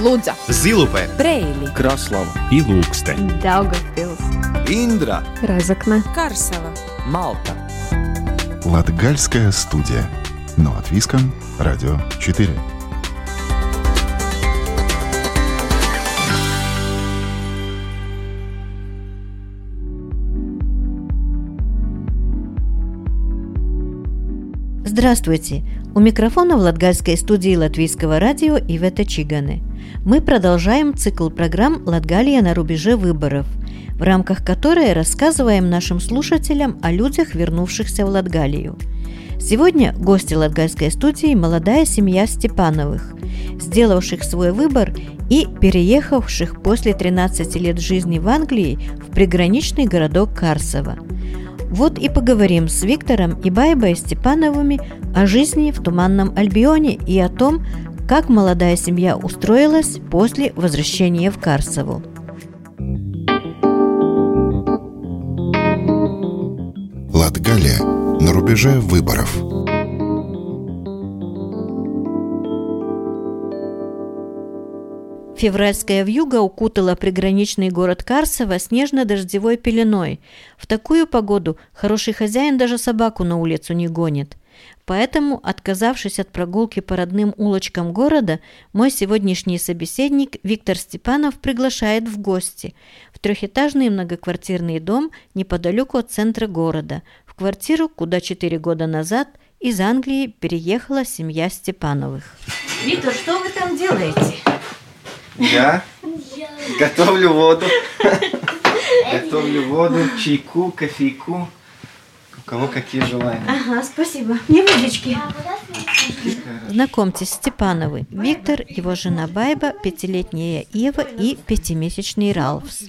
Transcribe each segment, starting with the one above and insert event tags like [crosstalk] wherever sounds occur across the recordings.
Лудза, Зилупе, Брейли, Краслава и Лукстē. Daugavpils, Индра Разокна, Карсела. Малта Латгальская студия. Но от Виском, Радио 4. Здравствуйте! У микрофона в Латгальской студии Латвийского радио Ивета Чиганы. Мы продолжаем цикл программ «Латгалия на рубеже выборов», в рамках которой рассказываем нашим слушателям о людях, вернувшихся в Латгалию. Сегодня гости Латгальской студии – молодая семья Степановых, сделавших свой выбор и переехавших после 13 лет жизни в Англии в приграничный городок Карсово – вот и поговорим с Виктором и Байбой Степановыми о жизни в Туманном Альбионе и о том, как молодая семья устроилась после возвращения в Карсову. Латгалия на рубеже выборов. Февральская вьюга укутала приграничный город Карсово снежно-дождевой пеленой. В такую погоду хороший хозяин даже собаку на улицу не гонит. Поэтому, отказавшись от прогулки по родным улочкам города, мой сегодняшний собеседник Виктор Степанов приглашает в гости в трехэтажный многоквартирный дом неподалеку от центра города, в квартиру, куда четыре года назад из Англии переехала семья Степановых. Виктор, что вы там делаете? Я готовлю воду. [laughs] Готовлю воду, чайку, кофейку. У кого какие желания. Ага, спасибо. Мне водички. Знакомьтесь, Степановы. Виктор, его жена Байба, пятилетняя Ева и пятимесячный Ралфс.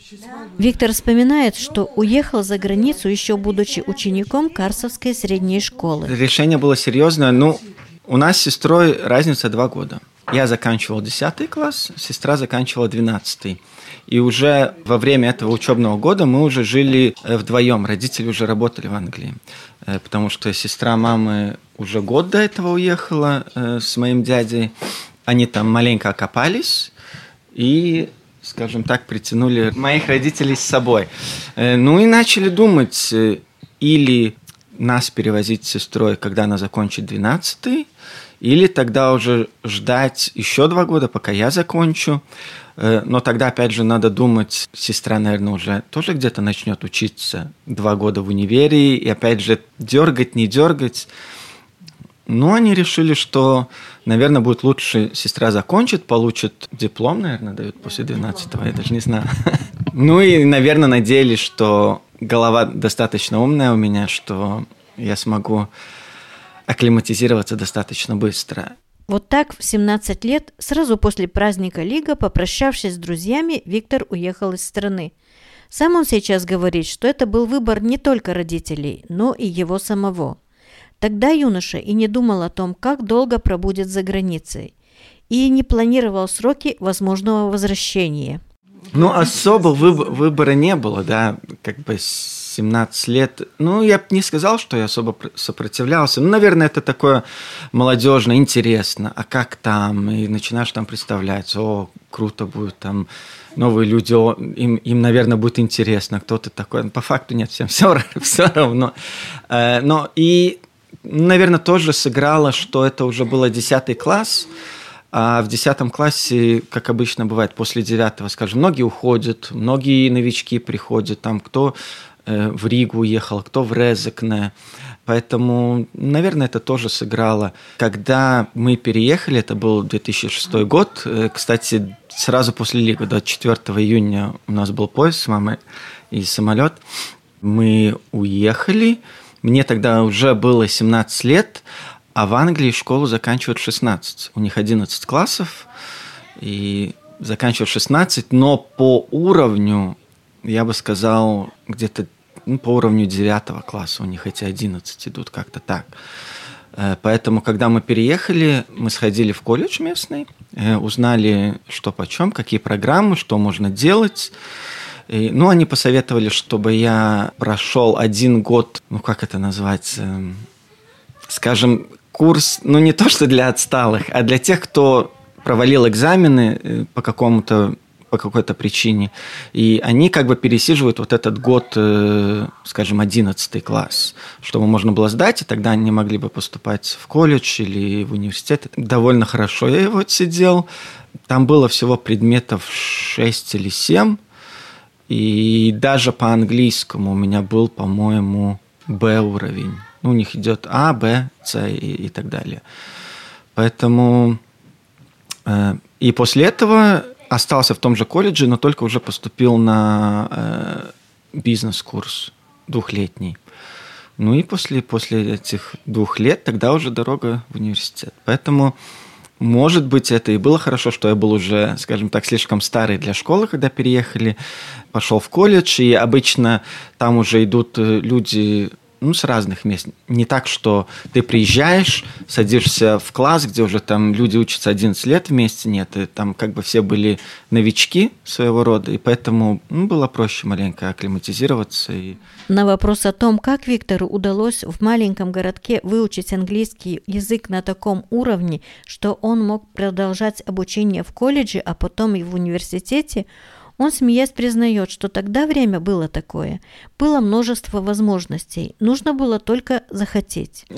Виктор вспоминает, что уехал за границу еще будучи учеником Карсовской средней школы. Решение было серьезное. Ну, у нас с сестрой разница два года. Я заканчивал 10 класс, сестра заканчивала 12. И уже во время этого учебного года мы уже жили э, вдвоем. Родители уже работали в Англии. Э, потому что сестра мамы уже год до этого уехала э, с моим дядей. Они там маленько окопались и скажем так, притянули моих родителей с собой. Ну и начали думать, или нас перевозить с сестрой, когда она закончит 12 или тогда уже ждать еще два года, пока я закончу. Э, но тогда, опять же, надо думать, сестра, наверное, уже тоже где-то начнет учиться два года в универе, и опять же, дергать, не дергать. Но они решили, что, наверное, будет лучше сестра закончит, получит диплом, наверное, дают после 12-го, я даже не знаю. [laughs] Ну и, наверное, надеялись, что голова достаточно умная у меня, что я смогу акклиматизироваться достаточно быстро. Вот так в 17 лет, сразу после праздника Лига, попрощавшись с друзьями, Виктор уехал из страны. Сам он сейчас говорит, что это был выбор не только родителей, но и его самого. Тогда юноша и не думал о том, как долго пробудет за границей, и не планировал сроки возможного возвращения. Ну, особо выбора не было, да, как бы 17 лет, ну, я бы не сказал, что я особо сопротивлялся. Ну, наверное, это такое молодежно, интересно. А как там? И начинаешь там представлять, о, круто будет там новые люди, им, им, наверное, будет интересно, кто-то такой. По факту нет, всем [laughs] все, все равно. Э, но и, наверное, тоже сыграло, что это уже было 10 класс, а в 10 классе, как обычно бывает, после 9, скажем, многие уходят, многие новички приходят, там кто в Ригу уехал, кто в Резекне. Поэтому, наверное, это тоже сыграло. Когда мы переехали, это был 2006 год, э, кстати, сразу после Лиги, 24 июня у нас был поезд с мамой и самолет. Мы уехали, мне тогда уже было 17 лет, а в Англии школу заканчивают 16. У них 11 классов, и заканчивают 16, но по уровню я бы сказал, где-то ну, по уровню 9 класса, у них эти 11 идут как-то так. Э, поэтому, когда мы переехали, мы сходили в колледж местный, э, узнали, что почем, какие программы, что можно делать. И, ну, они посоветовали, чтобы я прошел один год, ну, как это назвать, скажем, курс, ну, не то, что для отсталых, а для тех, кто провалил экзамены э, по какому-то по какой-то причине. И они как бы пересиживают вот этот год, э, скажем, 11 класс, чтобы можно было сдать, и тогда они могли бы поступать в колледж или в университет. Довольно хорошо я его отсидел. Там было всего предметов 6 или 7. И даже по английскому у меня был, по-моему, Б уровень. Ну, у них идет А, Б, С и, и так далее. Поэтому э, и после этого остался в том же колледже, но только уже поступил на э, бизнес-курс двухлетний. Ну и после, после этих двух лет тогда уже дорога в университет. Поэтому, может быть, это и было хорошо, что я был уже, скажем так, слишком старый для школы, когда переехали, пошел в колледж, и обычно там уже идут э, люди ну, с разных мест. Не так, что ты приезжаешь, садишься в класс, где уже там люди учатся 11 лет вместе, нет, и там как бы все были новички своего рода, и поэтому ну, было проще маленько акклиматизироваться. И... На вопрос о том, как Виктору удалось в маленьком городке выучить английский язык на таком уровне, что он мог продолжать обучение в колледже, а потом и в университете, он, смеясь, признает, что тогда время было такое. Было множество возможностей. Нужно было только захотеть. [laughs]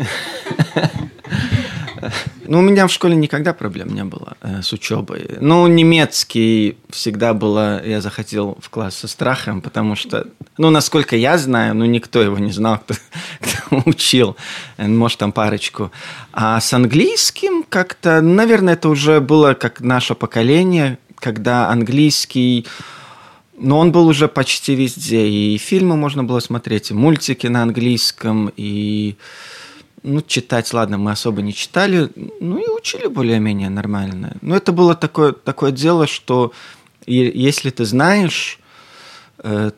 Ну, у меня в школе никогда проблем не было э, с учебой. Ну, немецкий всегда было, я захотел в класс со страхом, потому что, ну, насколько я знаю, ну, никто его не знал, кто, [laughs] кто учил. Э, может, там парочку. А с английским как-то, наверное, это уже было как наше поколение, когда английский но он был уже почти везде. И фильмы можно было смотреть, и мультики на английском, и ну, читать, ладно, мы особо не читали, ну и учили более-менее нормально. Но это было такое, такое дело, что если ты знаешь,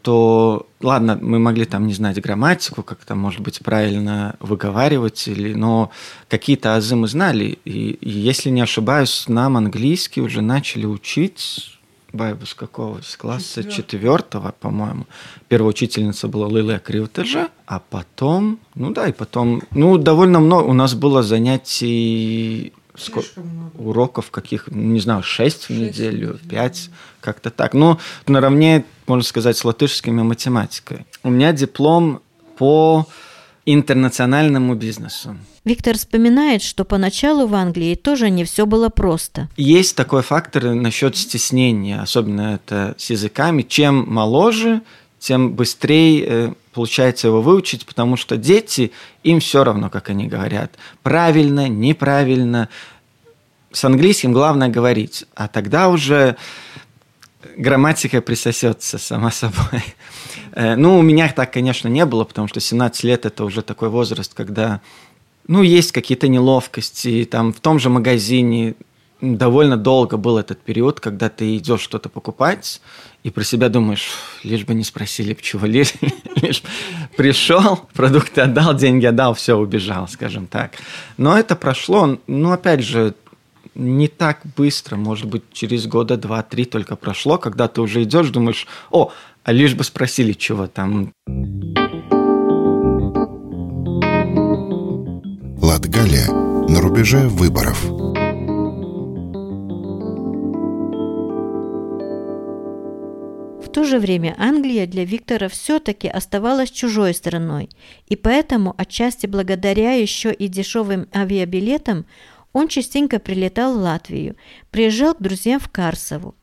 то, ладно, мы могли там не знать грамматику, как там, может быть, правильно выговаривать, или, но какие-то азы мы знали. И, и если не ошибаюсь, нам английский уже начали учить Байбу с какого? С класса четвертого, по-моему. Первая учительница была Лилия Кривтежа, а потом, ну да, и потом, ну, довольно много. У нас было занятий уроков каких, не знаю, шесть в неделю, пять, как-то так. Ну, наравне, можно сказать, с латышскими математикой. У меня диплом по интернациональному бизнесу. Виктор вспоминает, что поначалу в Англии тоже не все было просто. Есть такой фактор насчет стеснения, особенно это с языками. Чем моложе, тем быстрее э, получается его выучить, потому что дети, им все равно, как они говорят. Правильно, неправильно. С английским главное говорить, а тогда уже грамматика присосется сама собой. Э, ну, у меня так, конечно, не было, потому что 17 лет – это уже такой возраст, когда ну, есть какие-то неловкости. Там в том же магазине довольно долго был этот период, когда ты идешь что-то покупать, и про себя думаешь, лишь бы не спросили, чего, [laughs] лишь, лишь пришел, продукты отдал, деньги отдал, все, убежал, скажем так. Но это прошло, ну, опять же, не так быстро, может быть, через года два-три только прошло, когда ты уже идешь, думаешь, о, а лишь бы спросили, чего там. Латгалия на рубеже выборов. То же время Англия для Виктора все-таки оставалась чужой страной, и поэтому, отчасти благодаря еще и дешевым авиабилетам, он частенько прилетал в Латвию, приезжал к друзьям в Карсову.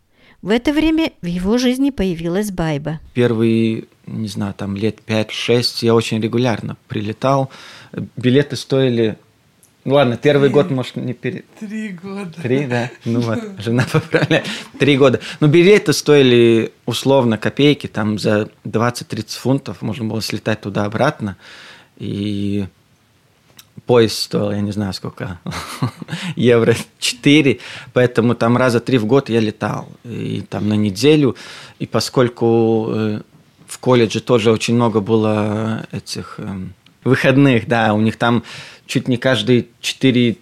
В это время в его жизни появилась Байба. Первые, не знаю, там лет 5-6 я очень регулярно прилетал. Билеты стоили ну ладно, первый Три. год, может, не перед... Три года. Три, да? Ну вот, [laughs] жена поправляет. Три года. Ну, билеты стоили условно копейки, там за 20-30 фунтов можно было слетать туда-обратно. И поезд стоил, я не знаю сколько, [laughs] евро 4, поэтому там раза три в год я летал, и там на неделю, и поскольку э, в колледже тоже очень много было этих эм, выходных, да, у них там чуть не каждые 4-6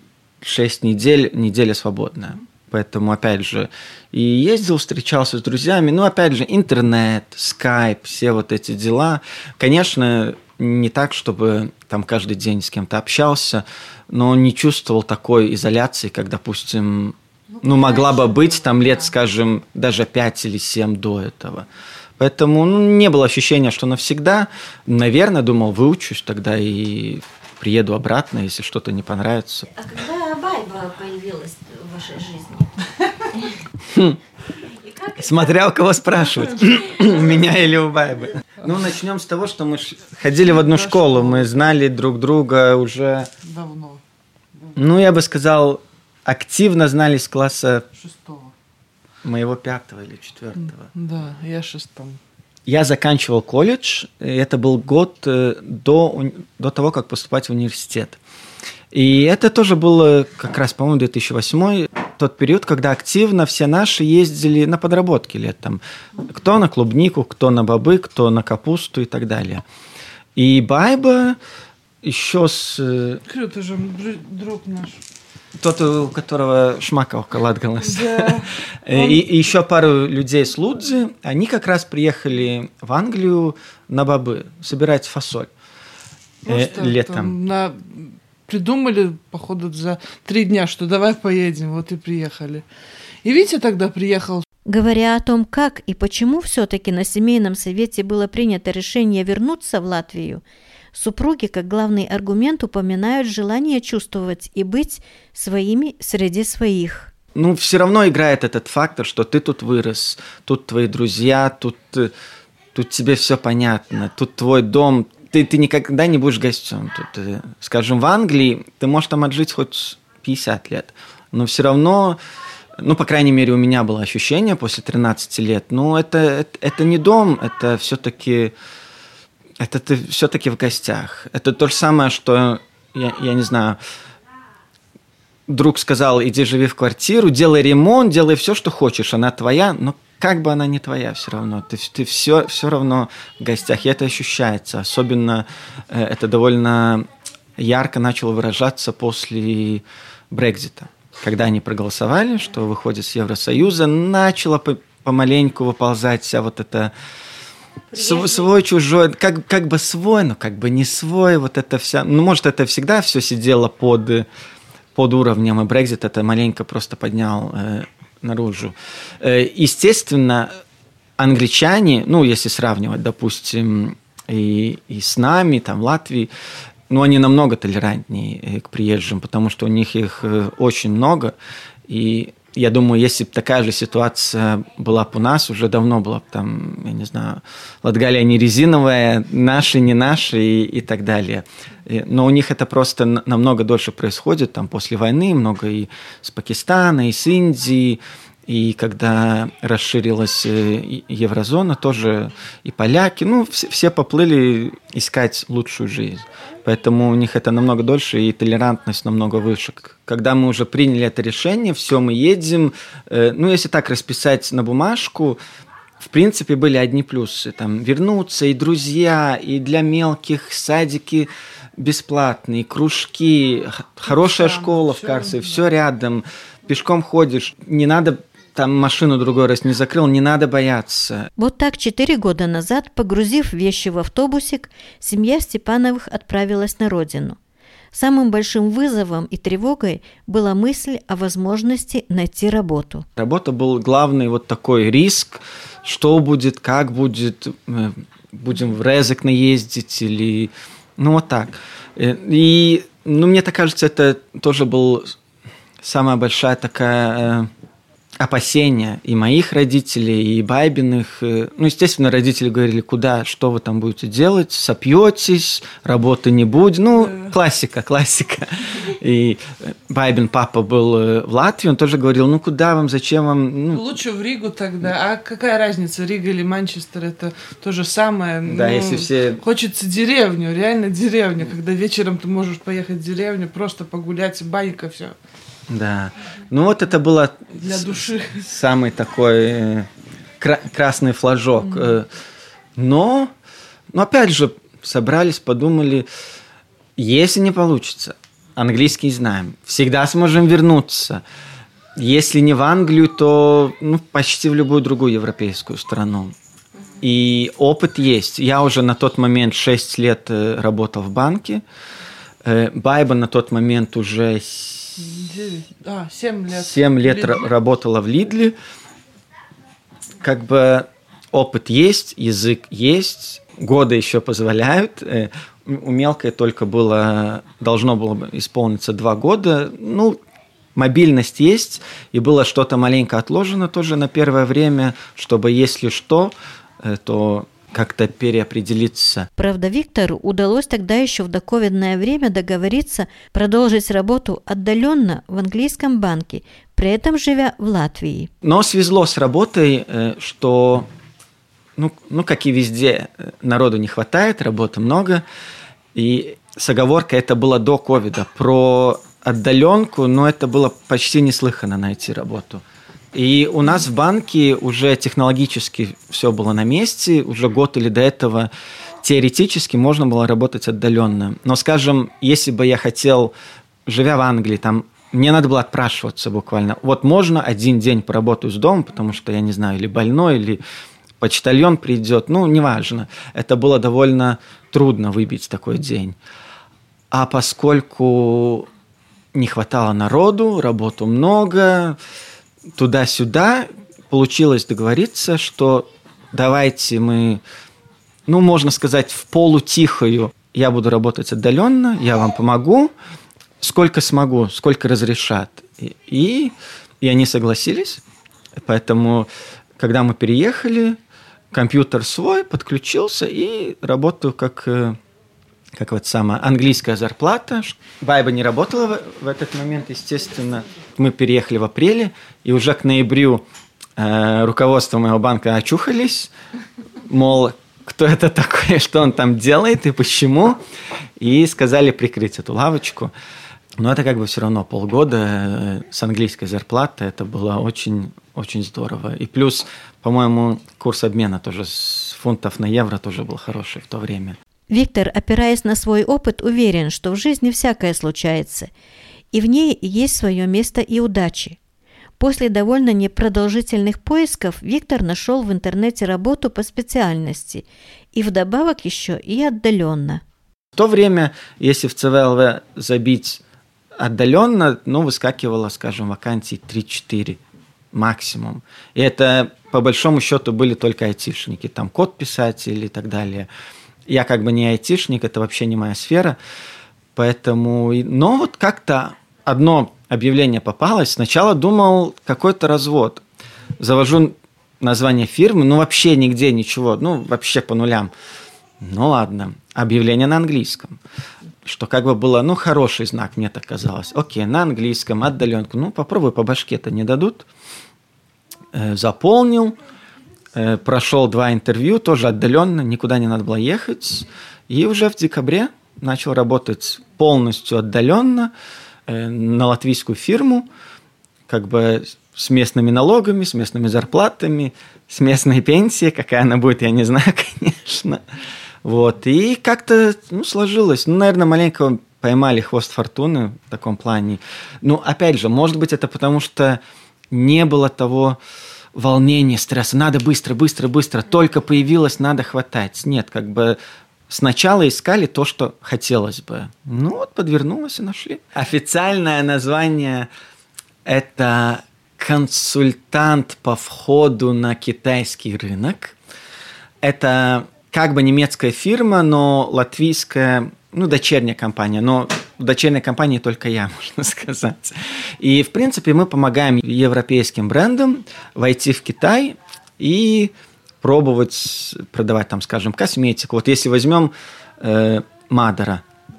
недель неделя свободная. Поэтому, опять же, и ездил, встречался с друзьями. Ну, опять же, интернет, скайп, все вот эти дела. Конечно, не так, чтобы там каждый день с кем-то общался, но не чувствовал такой изоляции, как, допустим, Ну, могла бы быть там лет, скажем, даже 5 или 7 до этого. Поэтому ну, не было ощущения, что навсегда. Наверное, думал, выучусь тогда и приеду обратно, если что-то не понравится. А когда Байба появилась в вашей жизни? Смотря у кого спрашивать, [laughs] у меня или у Байбы. Ну, начнем с того, что мы ходили в одну школу, мы знали друг друга уже... Давно. Ну, я бы сказал, активно знали с класса Шестого. моего пятого или четвертого. Да, я шестом. Я заканчивал колледж, это был год э, до, до того, как поступать в университет. И это тоже было как раз, по-моему, 2008 тот период, когда активно все наши ездили на подработки летом. Кто на клубнику, кто на бобы, кто на капусту и так далее. И Байба еще с... э, Крю, ты же дру- друг наш. Тот, у которого шмаковка ладгалась. Да. [laughs] И, и еще пару людей с Лудзи, они как раз приехали в Англию на бобы, собирать фасоль э, летом. там на... Придумали, походу, за три дня, что давай поедем, вот и приехали. И Витя тогда приехал Говоря о том, как и почему все-таки на семейном совете было принято решение вернуться в Латвию, супруги как главный аргумент упоминают желание чувствовать и быть своими среди своих. Ну, все равно играет этот фактор, что ты тут вырос, тут твои друзья, тут, э, тут тебе все понятно, тут твой дом, ты, ты никогда не будешь гостем. Тут, э, скажем, в Англии ты можешь там отжить хоть 50 лет, но все равно, ну, по крайней мере, у меня было ощущение после 13 лет, ну, это, это, это не дом, это все-таки это ты все-таки в гостях. Это то же самое, что, я, я не знаю, друг сказал, иди живи в квартиру, делай ремонт, делай все, что хочешь, она твоя, но как бы она не твоя все равно, ты, ты все, все равно в гостях, и это ощущается, особенно э, это довольно ярко начало выражаться после Брекзита, когда они проголосовали, что выходит с Евросоюза, начало по- помаленьку выползать вся вот эта Св- свой, чужой, как, как бы свой, но как бы не свой, вот это вся, ну, может, это всегда все сидело под, под уровнем, и Брекзит это маленько просто поднял э, наружу. Э, естественно, англичане, ну, если сравнивать, допустим, и, и с нами, там, Латвии, ну, они намного толерантнее э, к приезжим, потому что у них их э, очень много, и я думаю, если бы такая же ситуация была бы у нас, уже давно была бы там, я не знаю, Латгалия не резиновая, наши, не наши и, и так далее. Но у них это просто на- намного дольше происходит, там после войны много и с Пакистана, и с Индии, и когда расширилась э, еврозона, тоже и поляки, ну, все, все поплыли искать лучшую жизнь. Поэтому у них это намного дольше и толерантность намного выше. Когда мы уже приняли это решение, все, мы едем. э, Ну, если так расписать на бумажку, в принципе, были одни плюсы. Там вернуться, и друзья, и для мелких садики бесплатные, кружки, хорошая Там школа в да. все рядом, пешком ходишь, не надо там машину другой раз не закрыл, не надо бояться. Вот так четыре года назад, погрузив вещи в автобусик, семья Степановых отправилась на родину. Самым большим вызовом и тревогой была мысль о возможности найти работу. Работа был главный вот такой риск, что будет, как будет, э, будем в Резекне ездить или... Ну, вот так. Э, И, ну, мне так кажется, это тоже был самая большая такая опасение и моих родителей, и Байбиных. Э, Ну, естественно, родители говорили, куда, что вы там будете делать, сопьетесь, работы не будет. Ну, классика, классика. И э, Байбин папа был э, в Латвии, он тоже говорил, ну, куда вам, зачем вам, ну, Лучше в Ригу тогда. А какая разница, Рига или Манчестер? Это то же самое. Да, Ну, если все- Хочется деревню, реально деревню. Когда вечером ты можешь поехать в деревню, просто погулять, банька, все. Да. Ну вот это было Для души. самый такой э, кра- красный флажок. Э, Но, но опять же, собрались, подумали, если не получится, английский знаем, всегда сможем вернуться. Если не в Англию, то ну, почти в любую другую европейскую страну. И опыт есть. Я уже на тот момент 6 лет э, работал в банке. Байба на тот момент уже Девять. А, семь лет. Семь лет Лидле. ра- работала в Лидле. Как бы опыт есть, язык есть, годы еще позволяют. Э, У мелкой только было, должно было бы исполниться два года. Ну, мобильность есть, и было что-то маленько отложено тоже на первое время, чтобы, если что, э, то как-то переопределиться. Правда, Виктору удалось тогда еще в доковидное время договориться продолжить работу отдаленно в английском банке, при этом живя в Латвии. Но свезло с работой, э, что, ну, ну, как и везде, э, народу не хватает, работы много. И с оговоркой это было до ковида. Про отдаленку, но это было почти неслыханно найти работу. И у нас в банке уже технологически все было на месте, уже год или до этого теоретически можно было работать отдаленно. Но, скажем, если бы я хотел, живя в Англии, там мне надо было отпрашиваться буквально. Вот можно один день поработаю с дома, потому что, я не знаю, или больной, или почтальон придет, ну, неважно. Это было довольно трудно выбить такой день. А поскольку не хватало народу, работу много, туда-сюда, получилось договориться, что давайте мы, ну, можно сказать, в полутихую я буду работать отдаленно, я вам помогу, сколько смогу, сколько разрешат. И, и, они согласились. Поэтому, когда мы переехали, компьютер свой подключился и работаю как, э, как вот самая английская зарплата. Байба не работала в, в этот момент, естественно. Мы переехали в апреле, и уже к ноябрю э, руководство моего банка очухались, мол, кто это такой, [laughs] что он там делает и почему, и сказали прикрыть эту лавочку. Но это как бы все равно полгода э, с английской зарплаты, это было очень, очень здорово. И плюс, по-моему, курс обмена тоже с фунтов на евро тоже был хороший в то время. Виктор, опираясь на свой опыт, уверен, что в жизни всякое случается, и в ней есть свое место и удачи. После довольно непродолжительных поисков Виктор нашел в интернете работу по специальности и вдобавок еще и отдаленно. В то время, если в ЦВЛВ забить отдаленно, ну, выскакивало, скажем, вакансий 3-4 максимум. И это, по большому счету, были только айтишники, там код писатели и так далее. Я как бы не айтишник, это вообще не моя сфера. Поэтому, но вот как-то одно объявление попалось. Сначала думал какой-то развод. Завожу название фирмы, ну вообще нигде ничего, ну вообще по нулям. Ну ладно, объявление на английском. Что как бы было, ну, хороший знак, мне так казалось. Окей, на английском, отдаленку. Ну, попробуй по башке-то не дадут. Э, заполнил, прошел два интервью, тоже отдаленно, никуда не надо было ехать. И уже в декабре начал работать полностью отдаленно э, на латвийскую фирму, как бы с местными налогами, с местными зарплатами, с местной пенсией. Какая она будет, я не знаю, [laughs] конечно. Вот. И как-то ну, сложилось. Ну, наверное, маленько поймали хвост фортуны в таком плане. Ну, опять же, может быть, это потому что не было того волнения, стресса. Надо быстро, быстро, быстро. Только появилось, надо хватать. Нет, как бы сначала искали то, что хотелось бы. Ну, вот подвернулось и нашли. Официальное название – это консультант по входу на китайский рынок. Это как бы немецкая фирма, но латвийская, ну, дочерняя компания, но дочерней компании только я, [laughs] можно сказать. И, в принципе, мы помогаем европейским брендам войти в Китай и пробовать продавать там, скажем, косметику. Вот если возьмем э,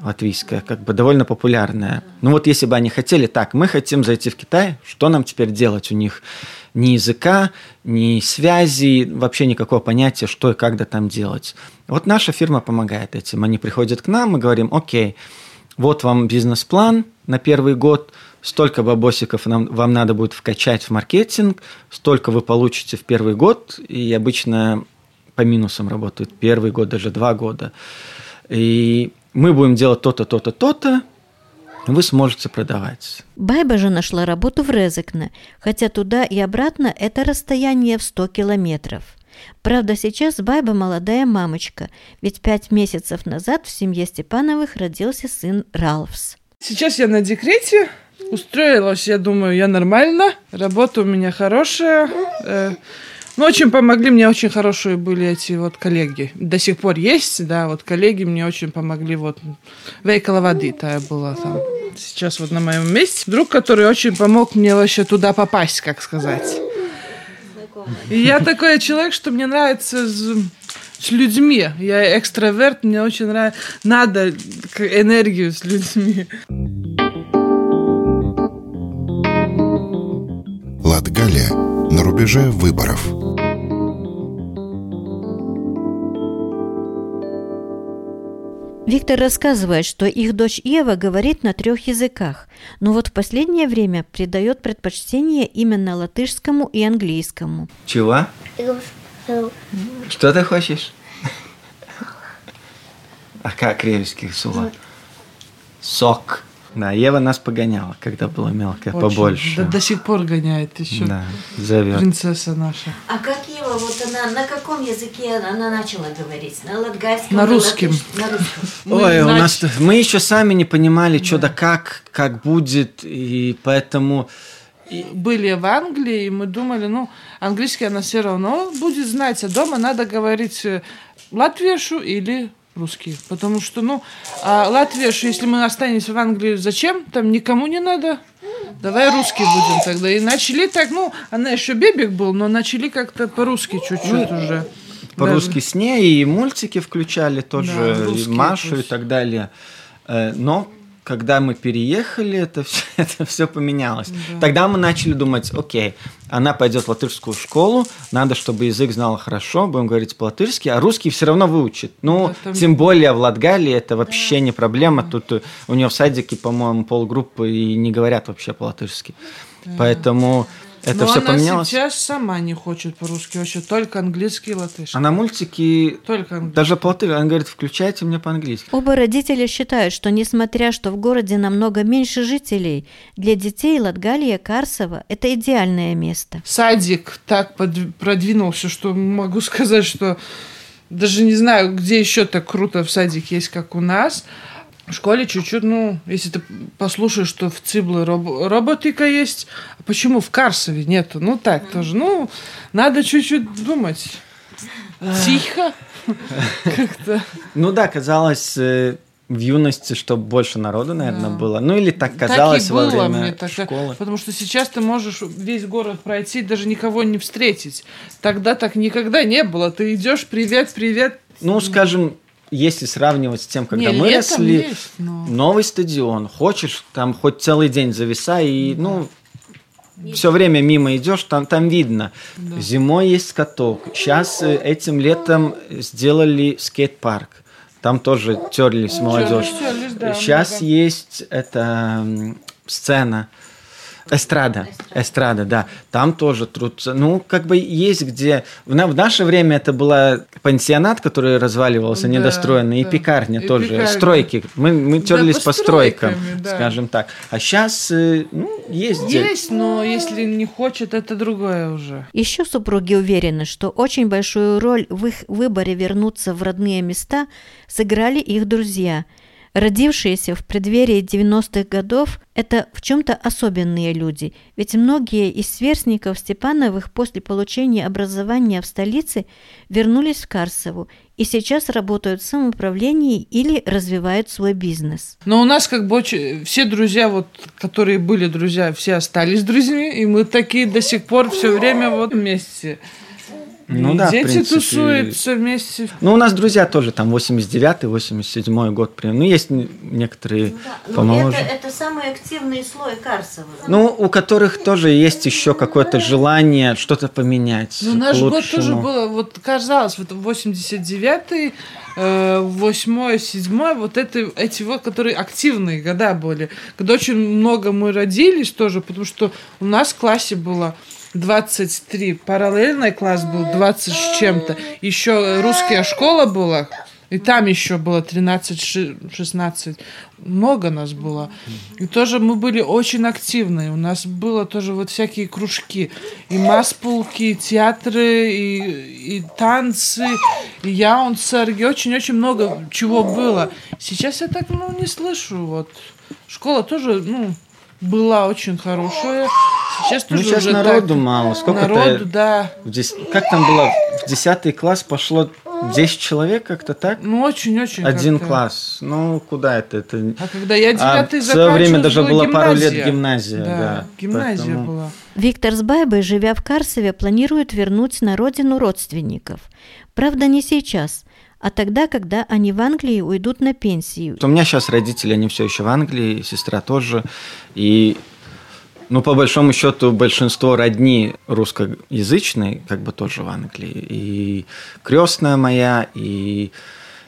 латвийская, как бы довольно популярная. Ну вот если бы они хотели, так, мы хотим зайти в Китай, что нам теперь делать? У них ни языка, ни связи, вообще никакого понятия, что и когда там делать. Вот наша фирма помогает этим. Они приходят к нам, мы говорим, окей, вот вам бизнес-план на первый год, столько бабосиков нам, вам надо будет вкачать в маркетинг, столько вы получите в первый год, и обычно по минусам работают первый год, даже два года. И мы будем делать то-то, то-то, то-то, вы сможете продавать. Байба же нашла работу в Резекне, хотя туда и обратно это расстояние в 100 километров. Правда, сейчас Байба молодая мамочка, ведь пять месяцев назад в семье Степановых родился сын Ралфс. Сейчас я на декрете, устроилась, я думаю, я нормально. Работа у меня хорошая. Э, ну, очень помогли, мне очень хорошие были эти вот коллеги. До сих пор есть, да, вот коллеги мне очень помогли. Вот Вейкала воды, та была там. Сейчас вот на моем месте. Друг, который очень помог мне вообще туда попасть, как сказать. Я такой человек, что мне нравится с людьми. Я экстраверт, мне очень нравится. Надо энергию с людьми. Латгалия на рубеже выборов. Виктор рассказывает, что их дочь Ева говорит на трех языках, но вот в последнее время придает предпочтение именно латышскому и английскому. Чего? Что ты хочешь? А как ревельский слова? Сок. Да, Ева нас погоняла, когда была мелкая, Очень. побольше. Да, до сих пор гоняет еще. Да, зовет. Принцесса наша. А как Ева, вот она, на каком языке она начала говорить? На латгальском? На русском. На русском. Мы, [laughs] Ой, у значит, нас мы еще сами не понимали, что да как, как будет, и поэтому были в Англии, и мы думали, ну, английский она все равно будет знать, а дома надо говорить э, латвишу или русский. Потому что, ну, а латвишу, если мы останемся в Англии, зачем? Там никому не надо. Давай русский будем тогда. И начали так, ну, она еще бебик был, но начали как-то по-русски чуть-чуть Ну, уже. по-русски с ней, и мультики включали тоже, Да, и русские Машу и пусть. так далее. Э, Но когда мы переехали, это все, [laughs] это все поменялось. Тогда мы начали думать, окей, она пойдет в латышскую школу, надо, чтобы язык знала хорошо, будем говорить по-латышски, а русский все равно выучит. Ну, Да, там- тем более в Латгалии это вообще не проблема. Тут э, у нее в садике, по-моему, полгруппы и не говорят вообще по-латышски. Поэтому это Но все она поменялось. сейчас сама не хочет по-русски, вообще только английский и латышский. Она мультики Только английский. даже по-латышски, она говорит, включайте мне по-английски. Оба родителя считают, что несмотря что в городе намного меньше жителей, для детей Латгалия Карсова – это идеальное место. садик так подв- продвинулся, что могу сказать, что даже не знаю, где еще так круто в садик есть, как у нас. В школе чуть-чуть, ну, если ты послушаешь, что в Цибле роб- роботика есть, а почему в Карсове нету? Ну, так тоже. Ну, надо чуть-чуть думать. Тихо. Как-то. Ну да, казалось э, в юности, что больше народу, наверное, Да. было. Ну или так Так и казалось во было время мне так, школы. Потому что сейчас ты можешь весь город пройти, даже никого не встретить. Тогда так никогда не было. Ты идешь, привет, привет. Ну, скажем, если сравнивать с тем, когда Не, мы летом росли, есть, но- новый стадион, хочешь, там хоть целый день зависай, и, ну, все время мимо идешь, там, там видно. Зимой есть каток. Сейчас э, этим летом сделали скейт-парк. Там тоже терлись молодежь. терлись, да, Сейчас много. есть эта сцена. Эстрада. Эстрада, да. Там тоже трудся. Ну, как бы есть где... В, в наше время это была пансионат, который разваливался, Да, недостроенный, да. и пекарня И тоже. пекарня. Стройки. Мы, мы Да, терлись по стройкам, да. скажем так. А сейчас, ну, есть где. Есть, но если не хочет, это другое уже. Еще супруги уверены, что очень большую роль в их выборе вернуться в родные места сыграли их друзья. Родившиеся в преддверии 90-х годов – это в чем-то особенные люди, ведь многие из сверстников Степановых после получения образования в столице вернулись в Карсову и сейчас работают в самоуправлении или развивают свой бизнес. Но у нас как бы очень... Все друзья, вот, которые были друзья, все остались друзьями, и мы такие до сих пор все время вот вместе. Ну И да, в дети принципе. тусуются вместе. Ну, у нас друзья тоже там 89-й, 87-й год. примерно. Ну, есть некоторые помоложе. это самый активный слой Карсова. Ну, у которых тоже есть еще какое-то желание что-то поменять. Ну, наш год тоже было, вот казалось, вот 89-й, э, 8 7 вот это, эти вот, которые активные года были, когда очень много мы родились тоже, потому что у нас в классе было 23, параллельный класс был 20 с чем-то, еще русская школа была, и там еще было 13-16. Много нас было. И тоже мы были очень активные. У нас было тоже вот всякие кружки. И маспулки, и театры, и, и танцы, и яунцерги. Очень-очень много чего было. Сейчас я так, ну, не слышу. Вот. Школа тоже, ну, была очень хорошая. Сейчас Ну, тоже сейчас уже народу так. мало. Сколько-то- Народу, да. В дес- Как там было? В 10 класс пошло 10 человек как-то так? Ну, очень-очень Один как-то. класс. Ну, куда это? это... А когда я А девятый в свое время даже было пару лет гимназия. гимназия. Да, Да, гимназия Поэтому- была. Виктор с Байбой, живя в Карсове, планирует вернуть на родину родственников. Правда, не сейчас, а тогда, когда они в Англии уйдут на пенсию. У меня сейчас родители, они все еще в Англии, сестра тоже. И, ну, по большому счету, большинство родни русскоязычные, как бы тоже в Англии. И крестная моя, и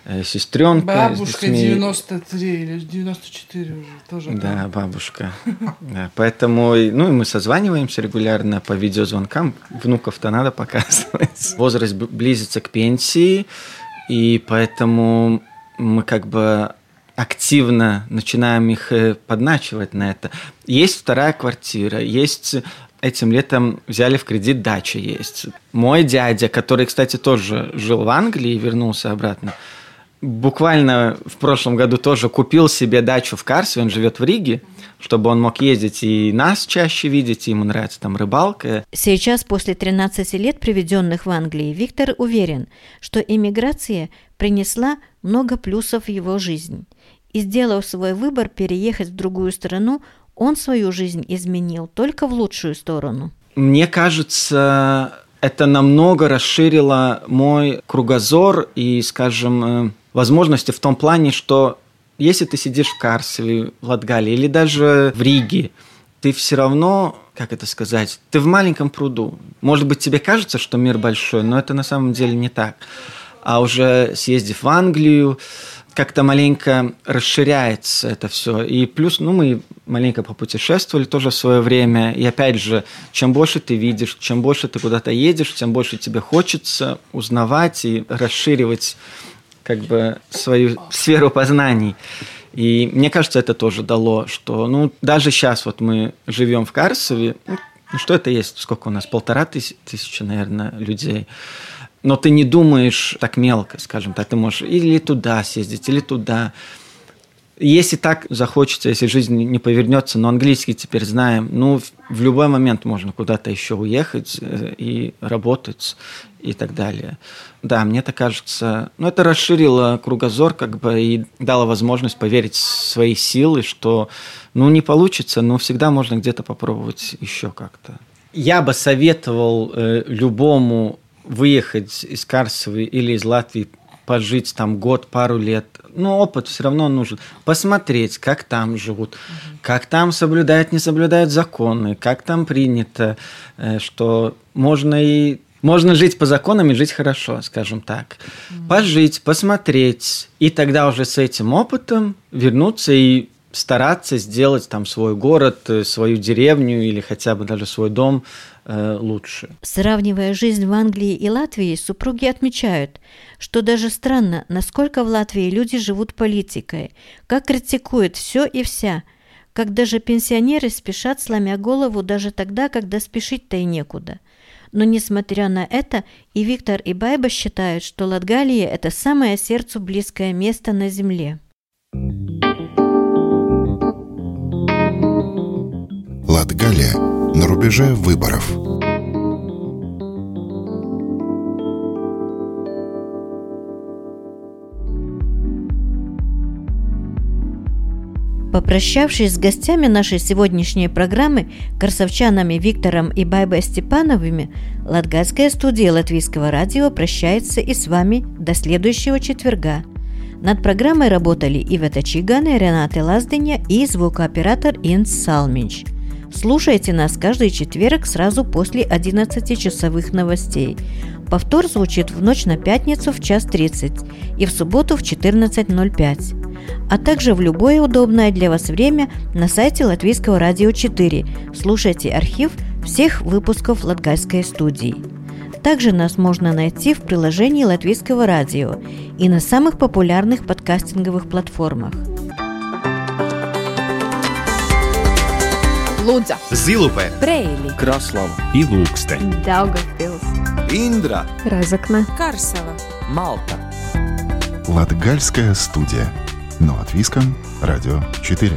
э, сестренка. Бабушка детьми. 93 или 94 уже тоже. Да, там. бабушка. Да, поэтому, ну, и мы созваниваемся регулярно по видеозвонкам. Внуков-то надо показывать. Возраст близится к пенсии, и поэтому мы как бы активно начинаем их э, подначивать на это. Есть вторая квартира, есть этим летом взяли в кредит дача есть. Мой дядя, который, кстати, тоже жил в Англии и вернулся обратно, буквально в прошлом году тоже купил себе дачу в Карсве, он живет в Риге, чтобы он мог ездить и нас чаще видеть, и ему нравится там рыбалка. Сейчас, после 13 лет, проведенных в Англии, Виктор уверен, что иммиграция принесла много плюсов в его жизнь. И сделав свой выбор переехать в другую страну, он свою жизнь изменил только в лучшую сторону. Мне кажется, это намного расширило мой кругозор и, скажем, э, возможности в том плане, что если ты сидишь в Карсове, в Латгалии или даже в Риге, ты все равно, как это сказать, ты в маленьком пруду. Может быть, тебе кажется, что мир большой, но это на самом деле не так. А уже съездив в Англию, как-то маленько расширяется это все. И плюс, ну, мы маленько попутешествовали тоже в свое время. И опять же, чем больше ты видишь, чем больше ты куда-то едешь, тем больше тебе хочется узнавать и расширивать как бы свою сферу познаний. И мне кажется, это тоже дало, что, ну, даже сейчас вот мы живем в Карсове, ну, что это есть, сколько у нас, полтора тысячи, тысячи, наверное, людей. Но ты не думаешь так мелко, скажем так, ты можешь или туда съездить, или туда. Если так захочется, если жизнь не повернется, но английский теперь знаем, ну, в- любой момент можно куда-то еще уехать э, и работать и так далее. Да, мне так кажется, ну, это расширило кругозор, как бы, и дало возможность поверить в свои силы, что, ну, не получится, но всегда можно где-то попробовать еще как-то. Я бы советовал э, любому выехать из Карсовы или из Латвии, пожить там год, пару лет. Ну, опыт все равно нужен. Посмотреть, как там живут, как там соблюдают, не соблюдают законы, как там принято, э, что можно и можно жить по законам и жить хорошо, скажем так. Пожить, посмотреть, и тогда уже с этим опытом вернуться и стараться сделать там свой город, э, свою деревню или хотя бы даже свой дом э, лучше. Сравнивая жизнь в Англии и Латвии, супруги отмечают, что даже странно, насколько в Латвии люди живут политикой, как критикуют все и вся, как даже пенсионеры спешат, сломя голову даже тогда, когда спешить-то и некуда. Но несмотря на это, и Виктор, и Байба считают, что Латгалия – это самое сердцу близкое место на земле. Латгалия на рубеже выборов. Попрощавшись с гостями нашей сегодняшней программы, красовчанами Виктором и Байбой Степановыми, Латгальская студия Латвийского радио прощается и с вами до следующего четверга. Над программой работали Ивета Чиган и Рената Лаздыня и звукооператор Инс Салминч. Слушайте нас каждый четверг сразу после 11-часовых новостей. Повтор звучит в ночь на пятницу в час 30 и в субботу в 14.05 а также в любое удобное для вас время на сайте Латвийского радио 4. Слушайте архив всех выпусков Латгальской студии. Также нас можно найти в приложении Латвийского радио и на самых популярных подкастинговых платформах. Лудза, Zilupē, Брейли, Краслава Ilūkste, Daugavpils, Индра, Разокна, Карсела. Малта. Латгальская студия. На латвийском радио 4.